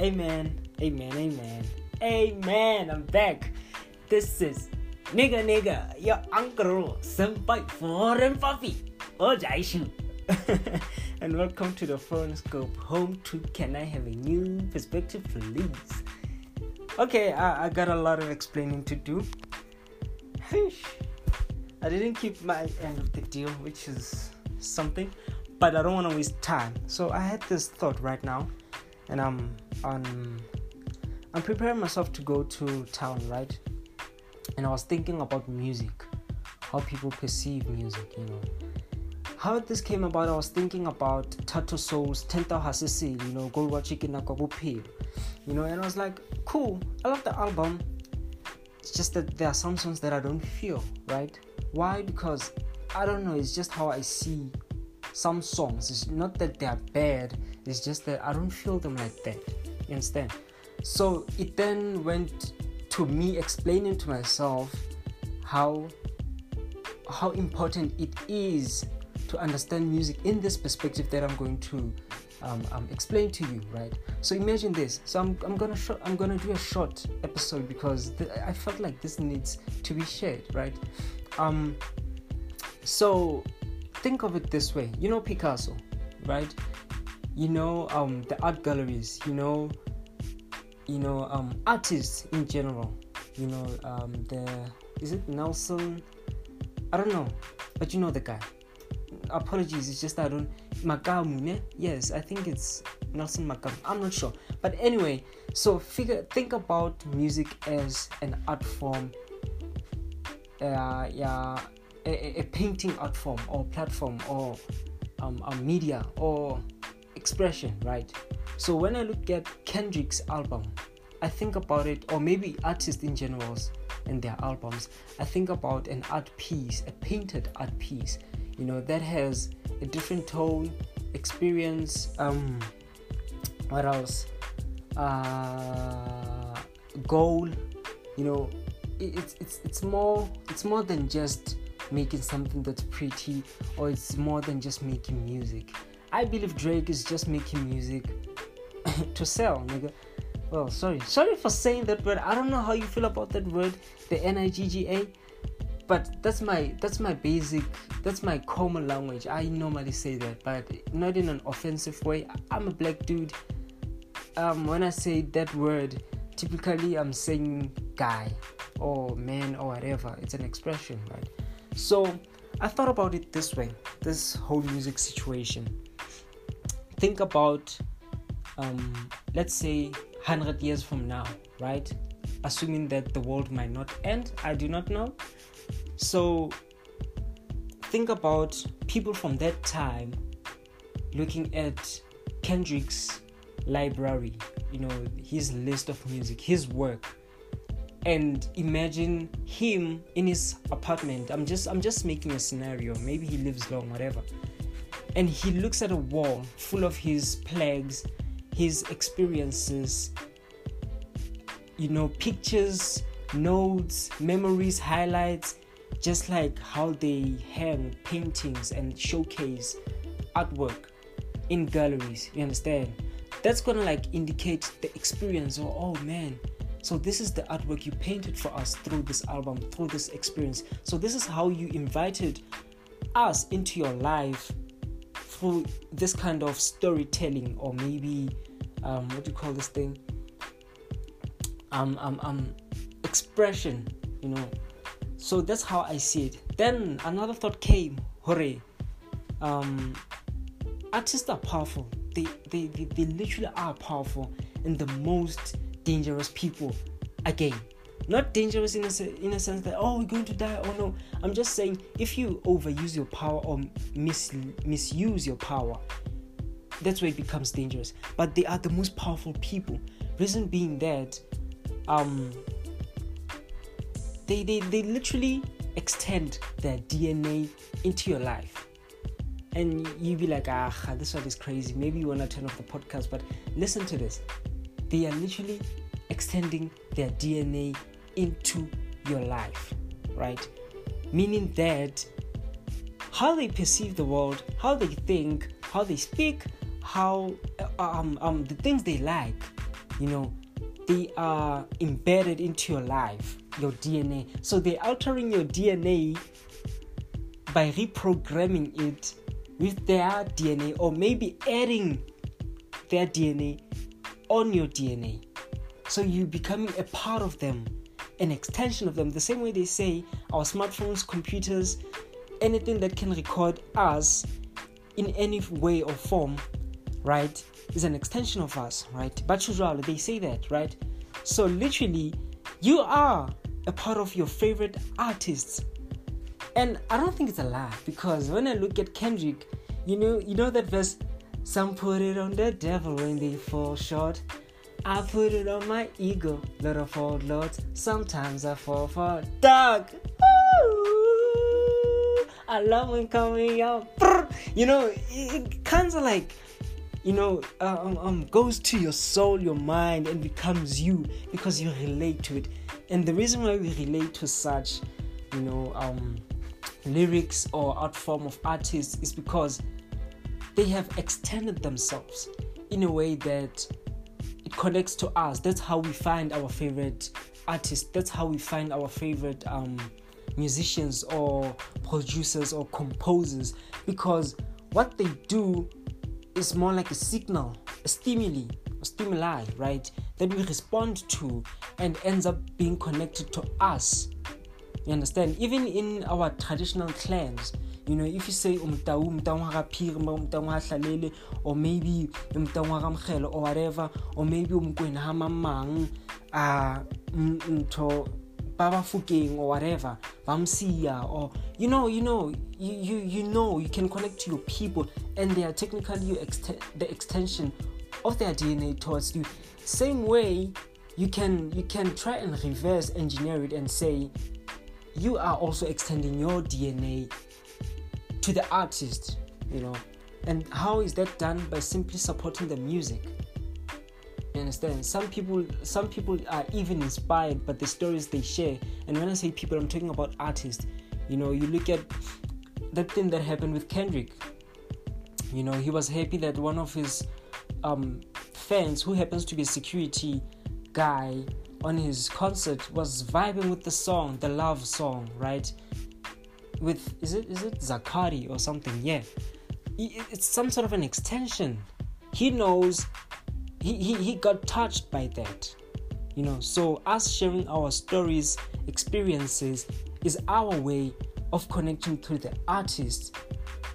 Amen. Amen. Amen. Amen. I'm back. This is Nigga Nigga, your uncle, senpai, foreign puppy, Ojaishu. Oh, and welcome to the phone scope, home to Can I Have a New Perspective, please? Okay, I, I got a lot of explaining to do. I didn't keep my end of the deal, which is something, but I don't want to waste time. So I had this thought right now, and I'm on. I'm preparing myself to go to town, right? And I was thinking about music, how people perceive music, you know. How this came about, I was thinking about Tattoo Soul's Tenta Hasisi, you know, Go Watch Chicken you know, and I was like, cool, I love the album. It's just that there are some songs that I don't feel, right? Why? Because I don't know, it's just how I see some songs. It's not that they're bad, it's just that I don't feel them like that. You understand? So it then went to me explaining to myself how how important it is to understand music in this perspective that I'm going to um, um, explain to you, right? So imagine this. So I'm, I'm gonna sh- I'm gonna do a short episode because th- I felt like this needs to be shared, right? Um, so think of it this way. You know Picasso, right? You know um, the art galleries. You know, you know um, artists in general. You know um, the is it Nelson? I don't know, but you know the guy. Apologies, it's just I don't Makamo, Yes, I think it's Nelson Makamo. I'm not sure. But anyway, so figure think about music as an art form. Uh, yeah, a, a painting art form or platform or um, a media or expression, right? So when I look at Kendrick's album, I think about it, or maybe artists in general and their albums, I think about an art piece, a painted art piece, you know, that has a different tone, experience. Um, what else? Uh, goal. You know, it, it's it's it's more it's more than just making something that's pretty, or it's more than just making music. I believe Drake is just making music to sell, nigga. Well, sorry, sorry for saying that word. I don't know how you feel about that word, the N I G G A. But that's my that's my basic that's my common language. I normally say that but not in an offensive way. I'm a black dude. Um, when i say that word typically i'm saying guy or man or whatever. It's an expression right? So i thought about it this way this whole music situation think about um, let's say 100 years from now right assuming that the world might not end i do not know so think about people from that time looking at Kendrick's library, you know, his list of music, his work and imagine him in his apartment. I'm just I'm just making a scenario. Maybe he lives long whatever. And he looks at a wall full of his plagues, his experiences, you know, pictures, notes, memories, highlights, just like how they hang paintings and showcase artwork in galleries you understand? That's gonna like indicate the experience or oh man so this is the artwork you painted for us through this album through this experience. So this is how you invited us into your life through this kind of storytelling or maybe um, what do you call this thing um, um, um expression you know so that's how I see it. Then another thought came, hooray. Um, artists are powerful. They, they, they, they literally are powerful and the most dangerous people again not dangerous in a, in a sense that oh we're going to die oh no i'm just saying if you overuse your power or mis- misuse your power that's where it becomes dangerous but they are the most powerful people reason being that um they, they, they literally extend their DNA into your life. And you be like, ah, this one is crazy. Maybe you want to turn off the podcast, but listen to this. They are literally extending their DNA into your life, right? Meaning that how they perceive the world, how they think, how they speak, how um, um, the things they like, you know, they are embedded into your life, your DNA. So they're altering your DNA by reprogramming it with their DNA or maybe adding their DNA on your DNA. So you becoming a part of them, an extension of them. The same way they say our smartphones, computers, anything that can record us in any way or form, right, is an extension of us, right? But usually they say that, right? So literally, you are a part of your favorite artists. And I don't think it's a lie because when I look at Kendrick, you know, you know that verse, some put it on the devil when they fall short. I put it on my ego, little fold lords. Sometimes I fall for a dog. Ooh, I love when coming out. You know, it kind of like, you know, um, um, goes to your soul, your mind, and becomes you because you relate to it. And the reason why we relate to such, you know, um, lyrics or art form of artists is because they have extended themselves in a way that connects to us. That's how we find our favorite artists. That's how we find our favorite um, musicians or producers or composers because what they do is more like a signal, a stimuli, a stimuli, right? That we respond to and ends up being connected to us. You understand? Even in our traditional clans, you know, if you say umtau umtawanga pir umtawanga hlalele or maybe umtawanga mkhelo or whatever or maybe umkwena hamamang uh mto baba fuking or whatever bamsiya or you know you know you, you you know you can connect to your people and they are technically your ext- the extension of their dna towards you. Same way you can you can try and reverse engineer it and say you are also extending your dna to the artist you know and how is that done by simply supporting the music you understand? Some people, some people are even inspired by the stories they share. And when I say people, I'm talking about artists. You know, you look at that thing that happened with Kendrick. You know, he was happy that one of his um, fans, who happens to be a security guy on his concert, was vibing with the song, the love song, right? With is it is it Zacari or something? Yeah, it's some sort of an extension. He knows he, he, he got touched by that you know so us sharing our stories experiences is our way of connecting to the artist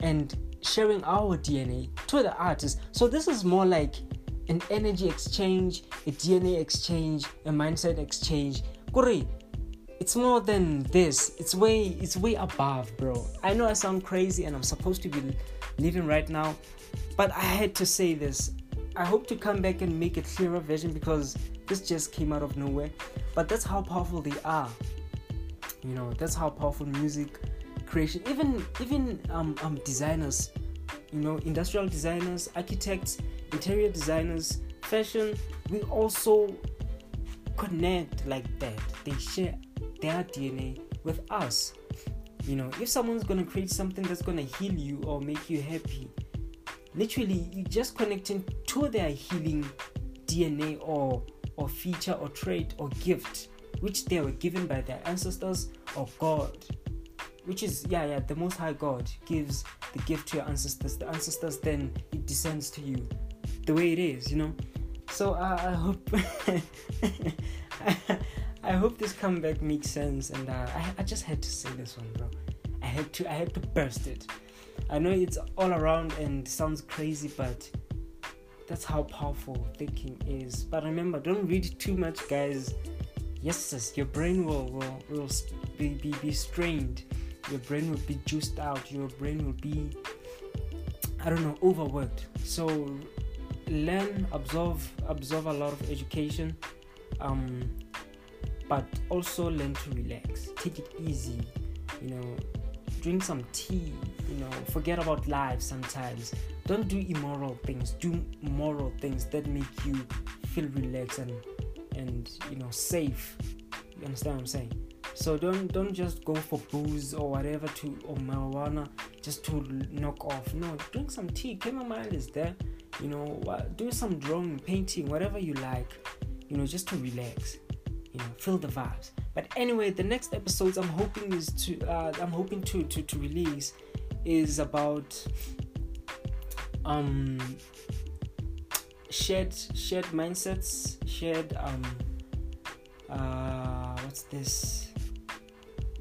and sharing our dna to the artist so this is more like an energy exchange a dna exchange a mindset exchange Kuri, it's more than this it's way it's way above bro i know i sound crazy and i'm supposed to be living right now but i had to say this I hope to come back and make a clearer version because this just came out of nowhere. But that's how powerful they are. You know, that's how powerful music creation, even even um, um designers, you know, industrial designers, architects, interior designers, fashion, we also connect like that. They share their DNA with us. You know, if someone's gonna create something that's gonna heal you or make you happy, literally you're just connecting to their healing DNA or or feature or trait or gift which they were given by their ancestors or God. Which is yeah yeah the most high God gives the gift to your ancestors. The ancestors then it descends to you. The way it is, you know. So uh, I hope I hope this comeback makes sense and uh, I, I just had to say this one bro. I had to I had to burst it. I know it's all around and sounds crazy, but that's how powerful thinking is. But remember, don't read too much, guys. Yes, yes your brain will will, will be, be, be strained. Your brain will be juiced out. Your brain will be, I don't know, overworked. So learn, absorb, absorb a lot of education, um, but also learn to relax. Take it easy. You know, drink some tea you know forget about life sometimes don't do immoral things do moral things that make you feel relaxed and and you know safe you understand what i'm saying so don't don't just go for booze or whatever to or marijuana just to knock off. No, drink some tea. Chamomile is there. You know, do some drawing, painting, whatever you like. You know, just to relax. You know, the vibes. But anyway, the next episodes I'm hoping is to uh, I'm hoping to to to release is about um shared shared mindsets, shared um uh what's this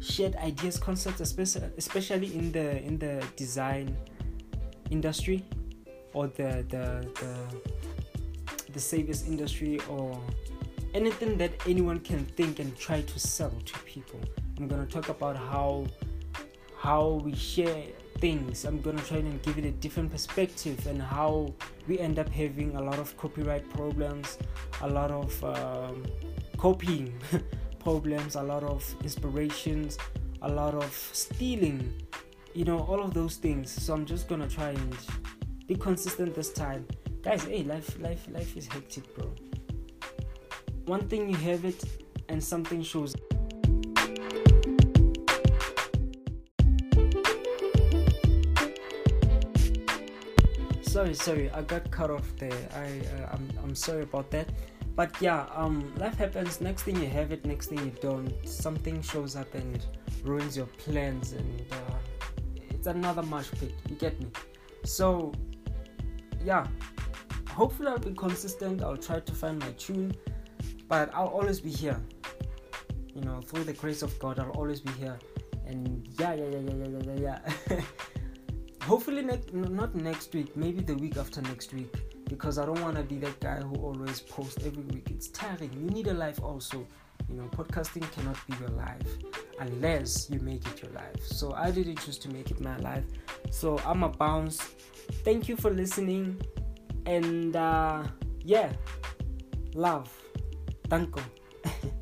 shared ideas concepts especially especially in the in the design industry or the the the, the service industry or anything that anyone can think and try to sell to people i'm to talk about how how we share things i'm to try and give it a different perspective and how we end up having a lot of copyright problems a lot of um, copying problems, a lot of inspirations, a lot of stealing, you know, all of those things. So I'm just gonna try and be consistent this time. Guys, hey, life life life is hectic, bro. One thing you have it and something shows. Sorry sorry i got cut off there. I uh, I'm, I'm sorry about that. But yeah um life happens. Next thing you have it next thing you don't. Something shows up and ruins your plans and uh, it's another marsh pit. You get me? So yeah. Hopefully i'll be consistent. I'll try to find my tune but i'll always be here you know through the grace of god i'll always be here and yeah yeah yeah yeah yeah yeah yeah hopefully ne- not next week maybe the week after next week because I don't want to be that guy who always posts every week. It's tiring. You need a life also. You know, podcasting cannot be your life unless you make it your life. So I didn't choose to make it my life. So I'm a bounce. Thank you for listening. And uh, yeah, love. estanco.